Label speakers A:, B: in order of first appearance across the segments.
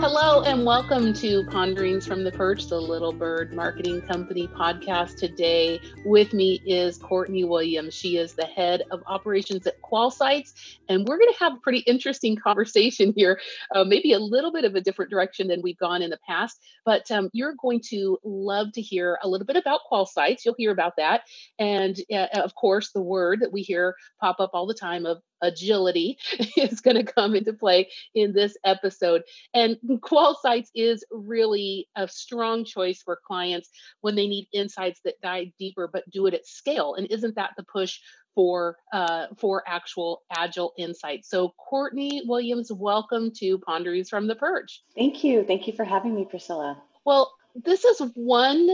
A: Hello, and welcome to Ponderings from the Perch, the Little Bird Marketing Company podcast. Today, with me is Courtney Williams. She is the head of operations at QualSights, and we're going to have a pretty interesting conversation here. Uh, maybe a little bit of a different direction than we've gone in the past, but um, you're going to love to hear a little bit about QualSights. You'll hear about that, and uh, of course, the word that we hear pop up all the time of agility is going to come into play in this episode. And QualSights is really a strong choice for clients when they need insights that dive deeper but do it at scale. And isn't that the push for uh, for actual agile insights? So Courtney Williams, welcome to Ponderings from the Perch.
B: Thank you. Thank you for having me, Priscilla.
A: Well, this is one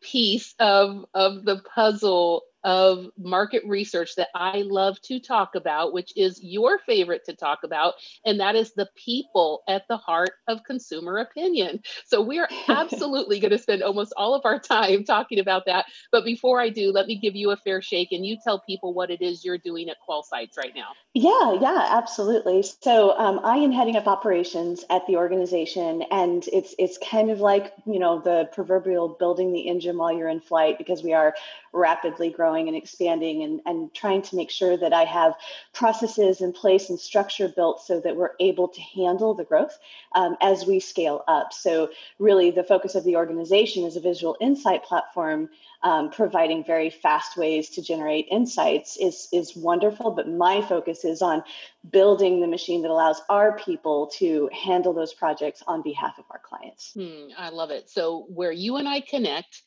A: piece of of the puzzle of market research that I love to talk about, which is your favorite to talk about, and that is the people at the heart of consumer opinion. So we are absolutely going to spend almost all of our time talking about that. But before I do, let me give you a fair shake and you tell people what it is you're doing at QualSights right now.
B: Yeah, yeah, absolutely. So um, I am heading up operations at the organization, and it's it's kind of like you know the proverbial building the engine while you're in flight because we are rapidly growing and expanding and, and trying to make sure that I have processes in place and structure built so that we're able to handle the growth um, as we scale up. So, really, the focus of the organization is a visual insight platform. Um, providing very fast ways to generate insights is is wonderful but my focus is on building the machine that allows our people to handle those projects on behalf of our clients
A: hmm, i love it so where you and i connect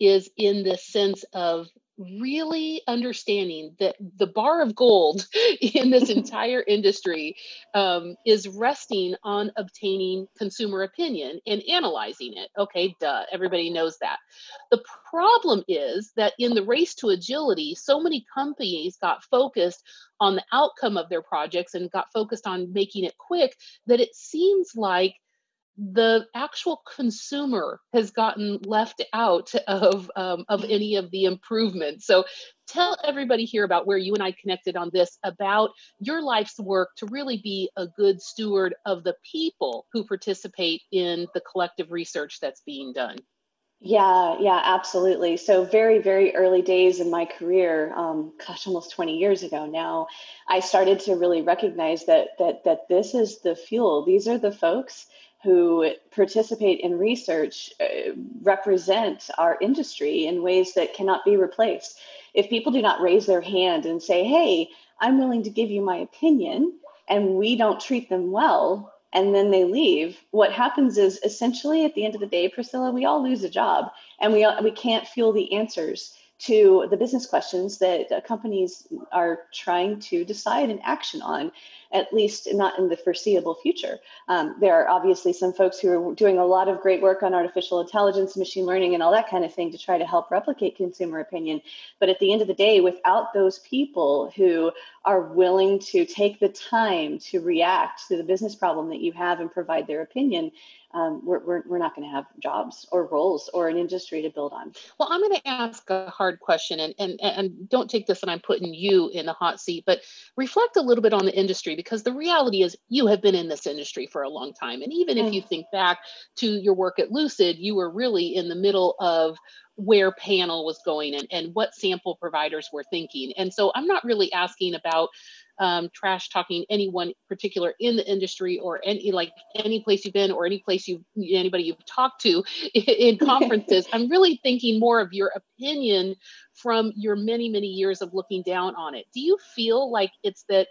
A: is in the sense of really understanding that the bar of gold in this entire industry um, is resting on obtaining consumer opinion and analyzing it. Okay, duh, everybody knows that. The problem is that in the race to agility, so many companies got focused on the outcome of their projects and got focused on making it quick that it seems like the actual consumer has gotten left out of um, of any of the improvements. So tell everybody here about where you and I connected on this about your life's work to really be a good steward of the people who participate in the collective research that's being done.
B: Yeah, yeah, absolutely. So very, very early days in my career, um, gosh, almost 20 years ago now, I started to really recognize that that that this is the fuel. These are the folks who participate in research uh, represent our industry in ways that cannot be replaced. If people do not raise their hand and say, hey, I'm willing to give you my opinion, and we don't treat them well, and then they leave, what happens is essentially at the end of the day, Priscilla, we all lose a job and we, we can't feel the answers to the business questions that uh, companies are trying to decide and action on, at least not in the foreseeable future. Um, there are obviously some folks who are doing a lot of great work on artificial intelligence, machine learning, and all that kind of thing to try to help replicate consumer opinion. But at the end of the day, without those people who are willing to take the time to react to the business problem that you have and provide their opinion, um, we're, we're, we're not going to have jobs or roles or an industry to build on.
A: Well, I'm going to ask a hard question and, and, and don't take this and I'm putting you in the hot seat, but reflect a little bit on the industry because the reality is you have been in this industry for a long time. And even mm. if you think back to your work at Lucid, you were really in the middle of where panel was going and, and what sample providers were thinking. And so I'm not really asking about um, trash talking anyone particular in the industry or any like any place you've been or any place you anybody you've talked to in conferences. I'm really thinking more of your opinion from your many many years of looking down on it. Do you feel like it's that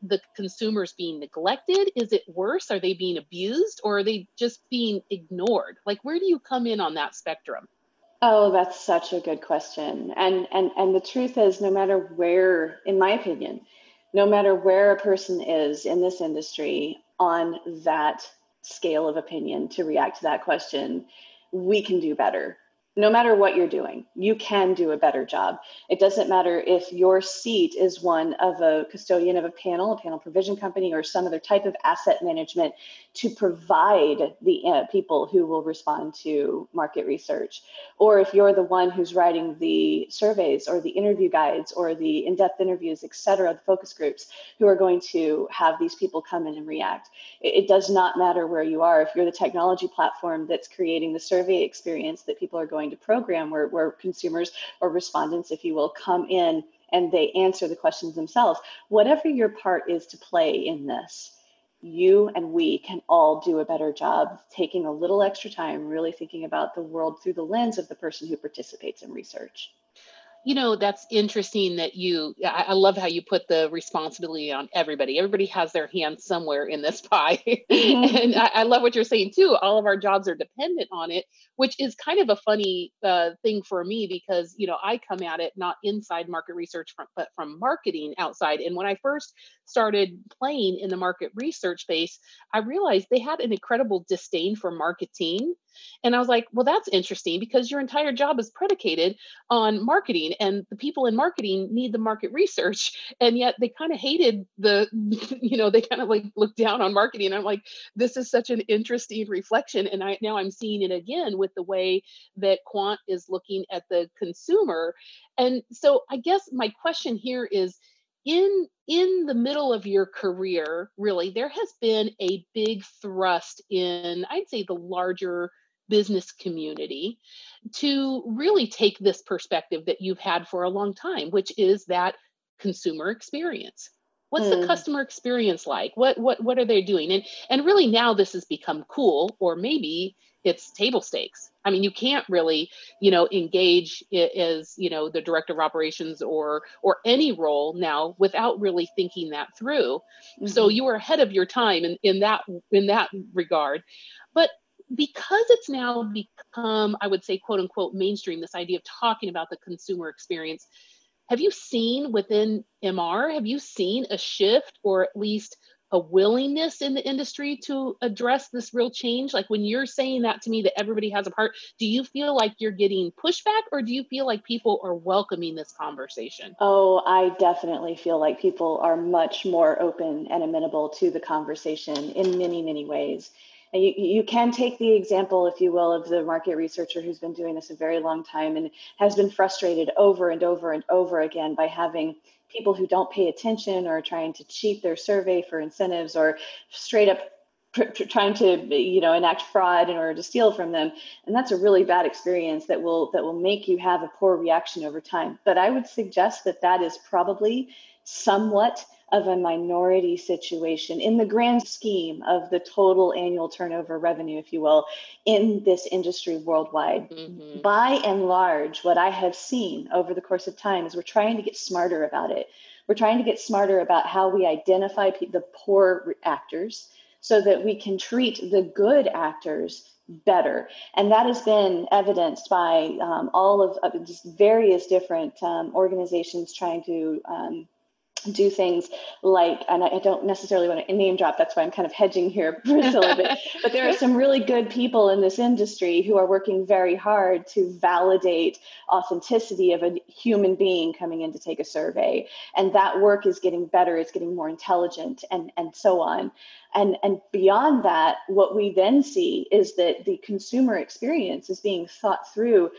A: the consumers being neglected? Is it worse? Are they being abused or are they just being ignored? Like where do you come in on that spectrum?
B: Oh, that's such a good question. And and and the truth is no matter where in my opinion, no matter where a person is in this industry on that scale of opinion to react to that question, we can do better. No matter what you're doing, you can do a better job. It doesn't matter if your seat is one of a custodian of a panel, a panel provision company, or some other type of asset management to provide the uh, people who will respond to market research, or if you're the one who's writing the surveys or the interview guides or the in-depth interviews, et cetera, the focus groups who are going to have these people come in and react. It, it does not matter where you are. If you're the technology platform that's creating the survey experience that people are going to program where, where consumers or respondents, if you will, come in and they answer the questions themselves. Whatever your part is to play in this, you and we can all do a better job taking a little extra time, really thinking about the world through the lens of the person who participates in research
A: you know that's interesting that you I, I, love how you put the responsibility on everybody. Everybody has their hand somewhere in this pie. Mm-hmm. and I, I, love what you're saying too. All of our jobs are dependent on it which is kind of a funny uh, thing for me because you know i come at it not inside market research from, but from marketing outside. And when i first started playing in the market research space i realized they had an incredible disdain for marketing. And I was like, well, that's interesting because your entire job is predicated on marketing and the people in marketing need the market research. And yet they kind of hated the, you know, they kind of like looked down on marketing. I'm like, this is such an interesting reflection. And I now I'm seeing it again with the way that Quant is looking at the consumer. And so I guess my question here is in in the middle of your career really there has been a big thrust in i'd say the larger business community to really take this perspective that you've had for a long time, which is that consumer experience. What's mm. the hmm. customer experience like? What what what are they doing? And and really now this has become cool, or maybe it's table stakes. I mean, you can't really, you know, engage as, you know, the director of operations or or any role now without really thinking that through. Mm-hmm. So you are ahead of your time in, in that in that regard. But because it's now become, I would say, quote unquote, mainstream, this idea of talking about the consumer experience, have you seen within MR, have you seen a shift or at least a willingness in the industry to address this real change? Like when you're saying that to me, that everybody has a part, do you feel like you're getting pushback or do you feel like people are welcoming this conversation?
B: Oh, I definitely feel like people are much more open and amenable to the conversation in many, many ways. And you, you can take the example, if you will, of the market researcher who's been doing this a very long time and has been frustrated over and over and over again by having people who don't pay attention or trying to cheat their survey for incentives or straight up trying to you know enact fraud in order to steal from them. And that's a really bad experience that will that will make you have a poor reaction over time. But i would suggest that that is probably somewhat of a minority situation in the grand scheme of the total annual turnover revenue, if you will, in this industry worldwide. Mm-hmm. By and large, what I have seen over the course of time is we're trying to get smarter about it. We're trying to get smarter about how we identify the poor actors so that we can treat the good actors better. And that has been evidenced by um, all of, of, just various different um, organizations trying to um, do things like, and I don't necessarily want to name drop, that's why I'm kind of hedging here, Priscilla, but, but there are some really good people in this industry who are working very hard to validate authenticity of a human being coming in to take a survey. And that work is getting better, it's getting more intelligent, and, and so on. And, and beyond that, what we then see is that the consumer experience is being thought through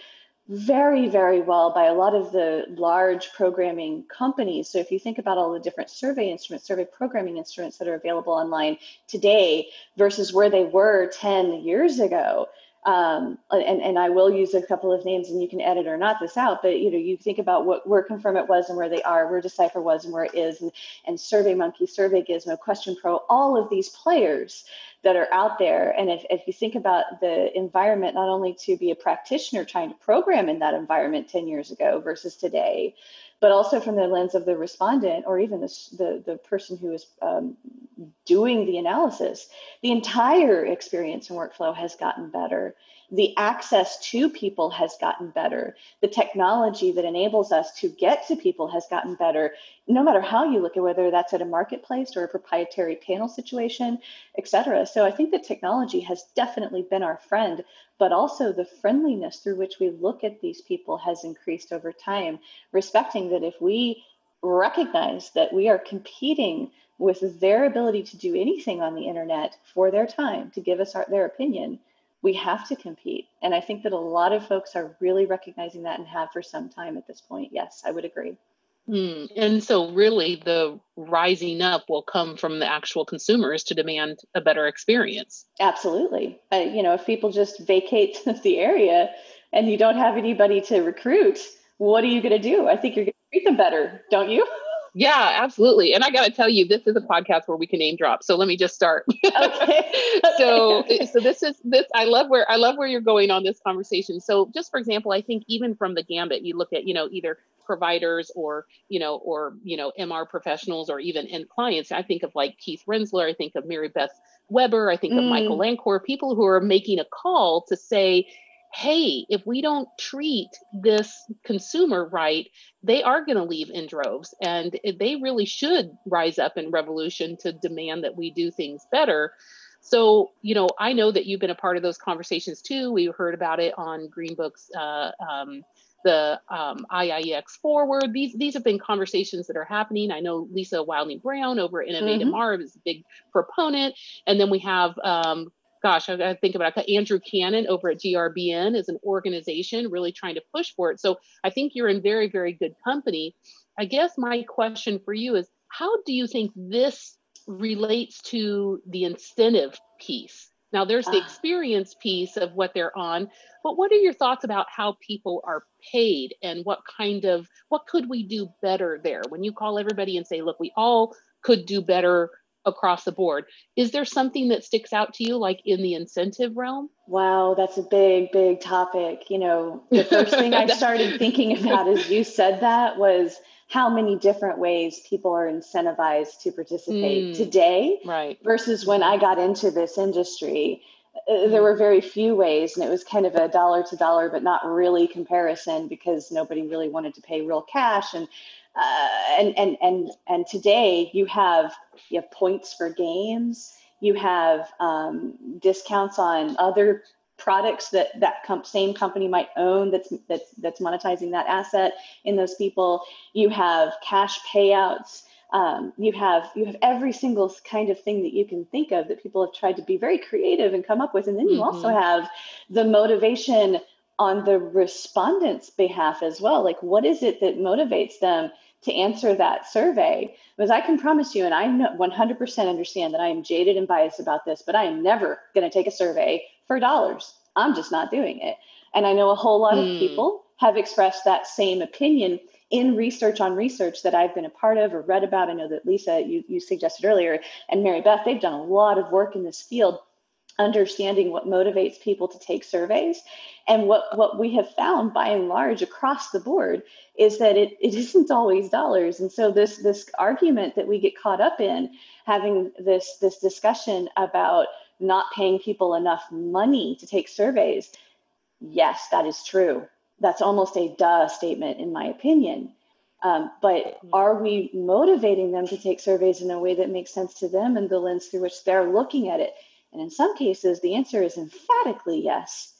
B: very, very well by a lot of the large programming companies. So if you think about all the different survey instruments, survey programming instruments that are available online today versus where they were 10 years ago, um, and, and I will use a couple of names and you can edit or not this out, but you know, you think about what where Confirmit was and where they are, where Decipher was and where it is, and, and SurveyMonkey, Survey Gizmo, Question Pro, all of these players that are out there. And if, if you think about the environment, not only to be a practitioner trying to program in that environment 10 years ago versus today, but also from the lens of the respondent or even the, the, the person who is um, doing the analysis, the entire experience and workflow has gotten better. The access to people has gotten better. The technology that enables us to get to people has gotten better, no matter how you look at whether that's at a marketplace or a proprietary panel situation, et cetera. So I think the technology has definitely been our friend, but also the friendliness through which we look at these people has increased over time, respecting that if we recognize that we are competing with their ability to do anything on the internet for their time to give us our, their opinion we have to compete. And I think that a lot of folks are really recognizing that and have for some time at this point. Yes, I would agree.
A: Mm. And so, really, the rising up will come from the actual consumers to demand a better experience.
B: Absolutely. Uh, you know, if people just vacate the area and you don't have anybody to recruit, what are you going to do? I think you're going to treat them better, don't you?
A: Yeah, absolutely. And I got to tell you, this is a podcast where we can name drop. So let me just start. Okay. so, so this is this. I love where I love where you're going on this conversation. So, just for example, I think even from the gambit, you look at you know either providers or you know or you know MR professionals or even end clients. I think of like Keith Rensler. I think of Mary Beth Weber. I think mm. of Michael. Lancor. People who are making a call to say, hey, if we don't treat this consumer right, they are going to leave in droves. And they really should rise up in revolution to demand that we do things better. So, you know, I know that you've been a part of those conversations too. We heard about it on Greenbook's, uh, um, the um, IIEX Forward. These these have been conversations that are happening. I know Lisa Wilding Brown over at Innovate mm-hmm. MR is a big proponent, and then we have um, gosh, I gotta think about it. Andrew Cannon over at GRBN is an organization really trying to push for it. So I think you're in very, very good company. I guess my question for you is how do you think this relates to the incentive piece? Now, there's the ah. experience piece of what they're on, but what are your thoughts about how people are paid and what kind of what could we do better there? When you call everybody and say, look, we all could do better across the board. Is there something that sticks out to you, like in the incentive realm?
B: Wow, that's a big, big topic. You know, the first thing I started thinking about as you said that was how many different ways people are incentivized to participate mm, today
A: right.
B: versus when I got into this industry. Uh, there were very few ways, and it was kind of a dollar to dollar, but not really comparison because nobody really wanted to pay real cash. And uh, and and and and today you have you have points for games. You have um, discounts on other products that that com- same company might own that's that's that's monetizing that asset in those people. You have cash payouts. Um, you have you have every single kind of thing that you can think of that people have tried to be very creative and come up with, and then you mm-hmm. also have the motivation on the respondents' behalf as well. Like, what is it that motivates them to answer that survey? Because I can promise you, and I 100% understand that I am jaded and biased about this, but I am never going to take a survey for dollars. I'm just not doing it. And I know a whole lot mm. of people have expressed that same opinion in research on research that I've been a part of or read about. I know that Lisa, you, you suggested earlier, and Mary Beth, they've done a lot of work in this field understanding what motivates people to take surveys. And what, what we have found by and large across the board is that it, it isn't always dollars. And so this this argument that we get caught up in having this this discussion about not paying people enough money to take surveys, yes, that is true. That's almost a duh statement in my opinion. Um, but are we motivating them to take surveys in a way that makes sense to them and the lens through which they're looking at it? And in some cases, the answer is emphatically yes.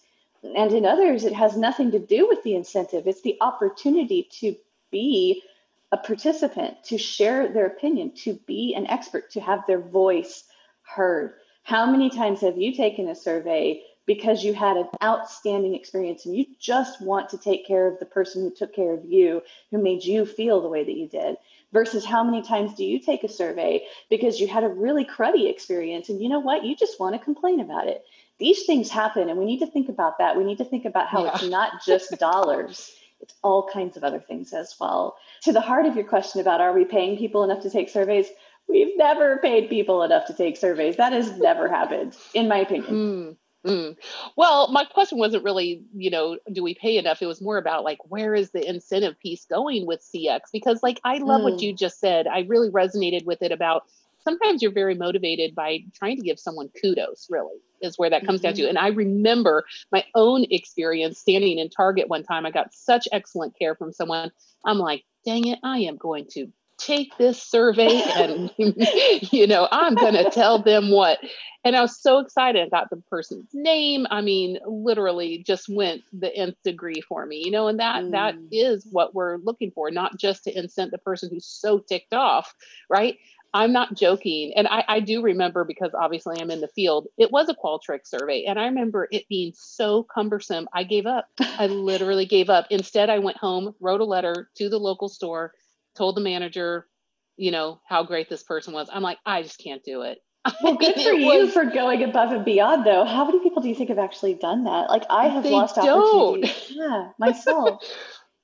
B: And in others, it has nothing to do with the incentive. It's the opportunity to be a participant, to share their opinion, to be an expert, to have their voice heard. How many times have you taken a survey because you had an outstanding experience and you just want to take care of the person who took care of you, who made you feel the way that you did? versus how many times do you take a survey because you had a really cruddy experience and you know what? You just want to complain about it. These things happen and we need to think about that. We need to think about how yeah. it's not just dollars. It's all kinds of other things as well. To the heart of your question about are we paying people enough to take surveys? We've never paid people enough to take surveys. That has never happened in my opinion.
A: Mm. Mm. Well, my question wasn't really, you know, do we pay enough? It was more about like, where is the incentive piece going with CX? Because, like, I love mm. what you just said. I really resonated with it about sometimes you're very motivated by trying to give someone kudos, really, is where that comes mm-hmm. down to. Mm-hmm. And I remember my own experience standing in Target one time. I got such excellent care from someone. I'm like, dang it, I am going to take this survey and you know i'm going to tell them what. And i was so excited i got the person's name i mean literally just went the nth degree for me you know and that mm. that is what we're looking for not just to incent the person who's so ticked off right? I'm not joking and I, I do remember because obviously i'm in the field it was a qualtrics survey and i remember it being so cumbersome i gave up. I literally gave up. Instead i went home wrote a letter to the local store told the manager, you know, how great this person was. I'm like, I just can't do it.
B: Well, good for you for going above and beyond, though. How many people do you think have actually done that? Like I have lost don't. opportunity. Yeah, myself.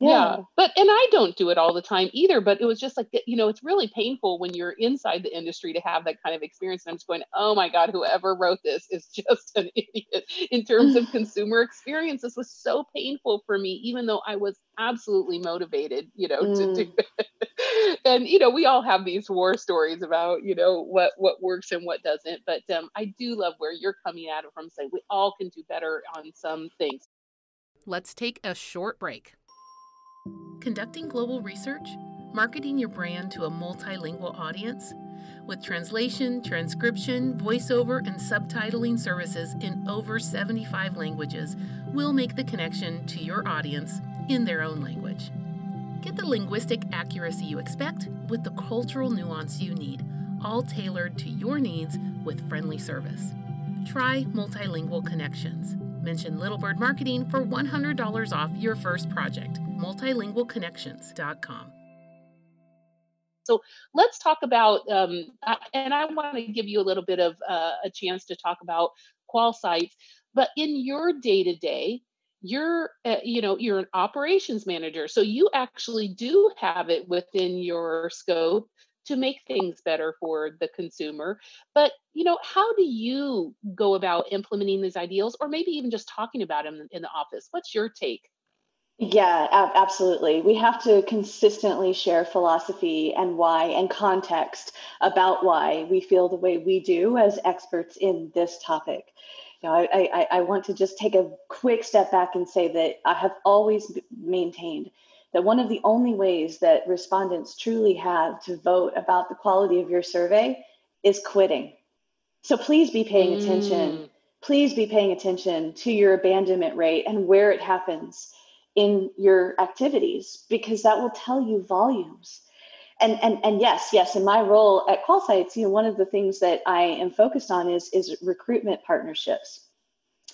A: Yeah. yeah. But, and I don't do it all the time either, but it was just like, you know, it's really painful when you're inside the industry to have that kind of experience. And I'm just going, oh my God, whoever wrote this is just an idiot in terms of consumer experience. This was so painful for me, even though I was absolutely motivated, you know, mm. to do mm. it. and, you know, we all have these war stories about, you know, what, what works and what doesn't. But um, I do love where you're coming at it from saying we all can do better on some things.
C: Let's take a short break. Conducting global research, marketing your brand to a multilingual audience, with translation, transcription, voiceover, and subtitling services in over 75 languages, will make the connection to your audience in their own language. Get the linguistic accuracy you expect with the cultural nuance you need, all tailored to your needs with friendly service. Try Multilingual Connections. Mention Little Bird Marketing for $100 off your first project multilingualconnections.com.
A: So let's talk about, um, and I want to give you a little bit of uh, a chance to talk about QualSights. But in your day to day, you're, uh, you know, you're an operations manager, so you actually do have it within your scope to make things better for the consumer. But you know, how do you go about implementing these ideals, or maybe even just talking about them in the office? What's your take?
B: Yeah, absolutely. We have to consistently share philosophy and why and context about why we feel the way we do as experts in this topic. You know, I, I, I want to just take a quick step back and say that I have always maintained that one of the only ways that respondents truly have to vote about the quality of your survey is quitting. So please be paying mm. attention. Please be paying attention to your abandonment rate and where it happens in your activities because that will tell you volumes. And and and yes yes in my role at QualSights you know one of the things that i am focused on is is recruitment partnerships.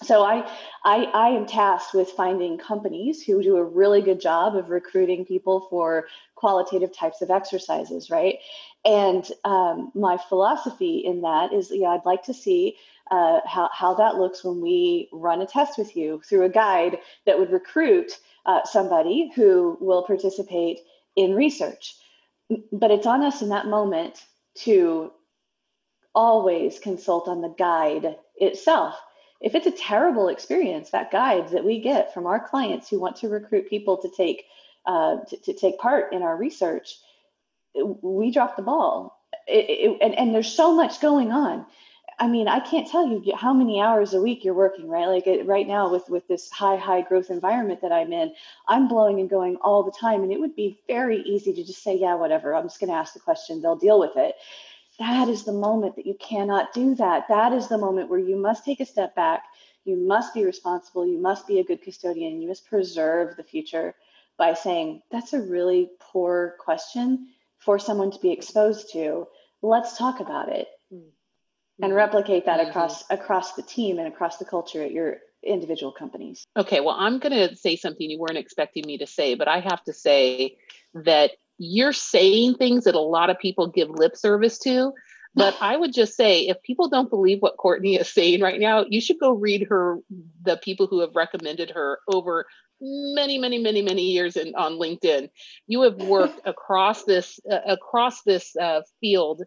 B: So I, I i am tasked with finding companies who do a really good job of recruiting people for qualitative types of exercises right? And um, my philosophy in that is yeah i'd like to see uh, how, how that looks when we run a test with you through a guide that would recruit uh, somebody who will participate in research. But it's on us in that moment to always consult on the guide itself. If it's a terrible experience, that guide that we get from our clients who want to recruit people to take uh, to, to, take part in our research, we drop the ball. It, it, and, and there's so much going on. I mean, I can't tell you how many hours a week you're working, right? Like it, right now with with this high high growth environment that I'm in, I'm blowing and going all the time, and it would be very easy to just say, yeah, whatever. I'm just going to ask the question, they'll deal with it. That is the moment that you cannot do that. That is the moment where you must take a step back. You must be responsible. You must be a good custodian. You must preserve the future by saying, that's a really poor question for someone to be exposed to. Let's talk about it and replicate that across across the team and across the culture at your individual companies.
A: Okay, well, I'm going to say something you weren't expecting me to say, but I have to say that you're saying things that a lot of people give lip service to. But I would just say, if people don't believe what Courtney is saying right now, you should go read her, the people who have recommended her over many, many, many, many years in, on LinkedIn. You have worked across this uh, across this uh, field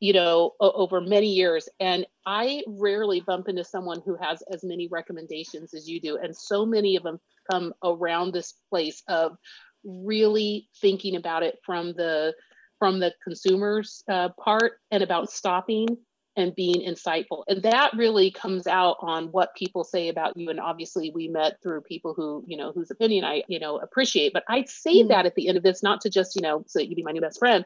A: you know over many years and i rarely bump into someone who has as many recommendations as you do and so many of them come around this place of really thinking about it from the from the consumer's uh, part and about stopping and being insightful. And that really comes out on what people say about you. And obviously we met through people who, you know, whose opinion I, you know, appreciate. But I say mm. that at the end of this, not to just, you know, so that you be my new best friend,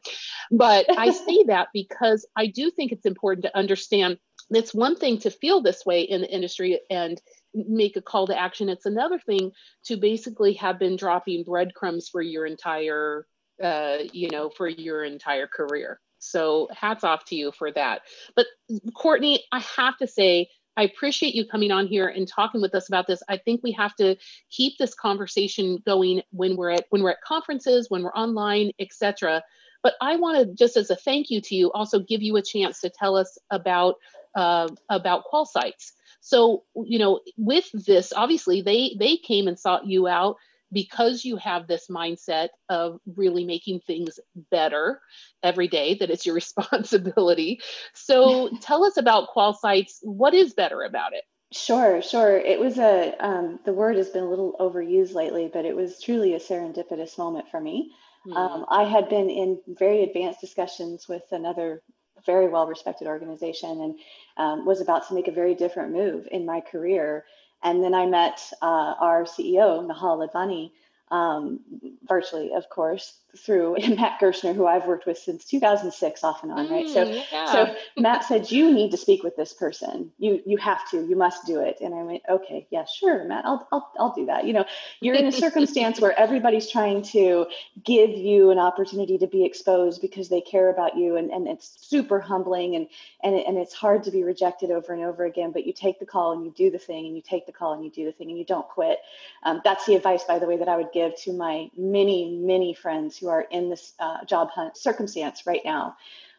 A: but I say that because I do think it's important to understand it's one thing to feel this way in the industry and make a call to action. It's another thing to basically have been dropping breadcrumbs for your entire, uh, you know, for your entire career. So hats off to you for that. But Courtney, I have to say, I appreciate you coming on here and talking with us about this. I think we have to keep this conversation going when we're at when we're at conferences, when we're online, etc. But I want to just as a thank you to you, also give you a chance to tell us about uh, about QualSights. So you know, with this, obviously they they came and sought you out because you have this mindset of really making things better every day, that it's your responsibility. So tell us about QualSights. What is better about it?
B: Sure, sure. It was a, um, the word has been a little overused lately, but it was truly a serendipitous moment for me. Mm. Um, I had been in very advanced discussions with another very well respected organization and um, was about to make a very different move in my career and then I met uh, our CEO, Nahal Ladvani, um, virtually, of course, through Matt Gershner, who I've worked with since 2006, off and on, right? So, mm, yeah. so Matt said, "You need to speak with this person. You you have to. You must do it." And I went, "Okay, yeah, sure, Matt. I'll I'll I'll do that." You know, you're in a circumstance where everybody's trying to give you an opportunity to be exposed because they care about you, and and it's super humbling, and and and it's hard to be rejected over and over again. But you take the call and you do the thing, and you take the call and you do the thing, and you don't quit. Um, that's the advice, by the way, that I would give to my many many friends who are in this uh, job hunt circumstance right now.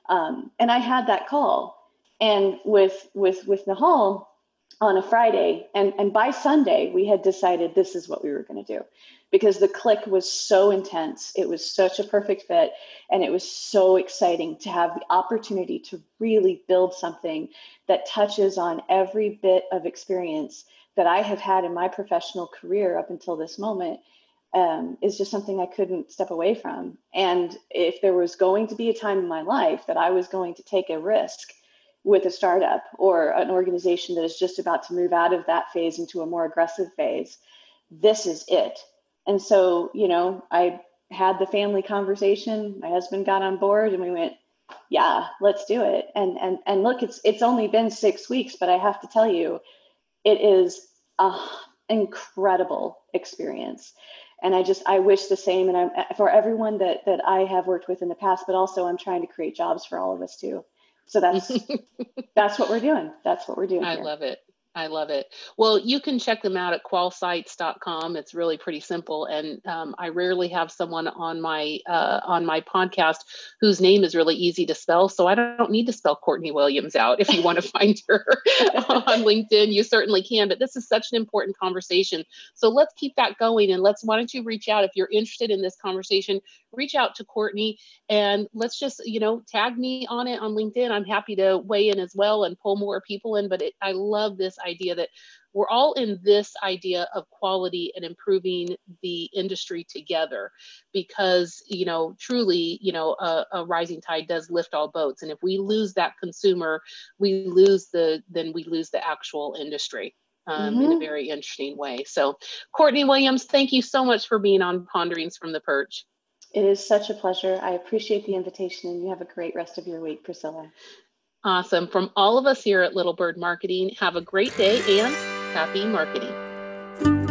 B: Um, and I had that call, and with with with Nahal on a Friday, and and by Sunday we had decided this is what we were going to do, because the click was so intense. It was such a perfect fit, and it was so exciting to have the opportunity to really build something that touches on every bit of experience that I have had in my professional career up until this moment um, is just something I couldn't step away from. And if there was going to be a time in my life that I was going to take a risk with a startup or an organization that is just about to move out of that phase into a more aggressive phase, this is it. And so, you know, I had the family conversation. My husband got on board, and we went, "Yeah, let's do it." And and and look, it's it's only been six weeks, but I have to tell you, it is a incredible experience and i just i wish the same and i'm uh, for everyone that that i have worked with in the past but also i'm trying to create jobs for all of us too. So that's that's what we're doing. That's what we're doing
A: i
B: here.
A: love it I love it. Well, you can check them out at qualsights.com. It's really pretty simple, and um, I rarely have someone on my uh, on my podcast whose name is really easy to spell. So I don't need to spell Courtney Williams out. If you want to find her on LinkedIn, you certainly can. But this is such an important conversation, so let's keep that going. And let's why don't you reach out if you're interested in this conversation? Reach out to Courtney, and let's just you know tag me on it on LinkedIn. I'm happy to weigh in as well and pull more people in. But it, I love this idea that we're all in this idea of quality and improving the industry together because you know truly you know a, a, rising tide does lift all boats and if we lose that consumer we lose the then we lose the actual industry um, mm-hmm. in a mm-hmm. very interesting way so courtney williams thank you so much for being on ponderings from the perch
B: it is such a pleasure i appreciate the invitation and you have a great rest of your week priscilla
A: Awesome. From all of us here at Little Bird Marketing, have a great day and happy marketing.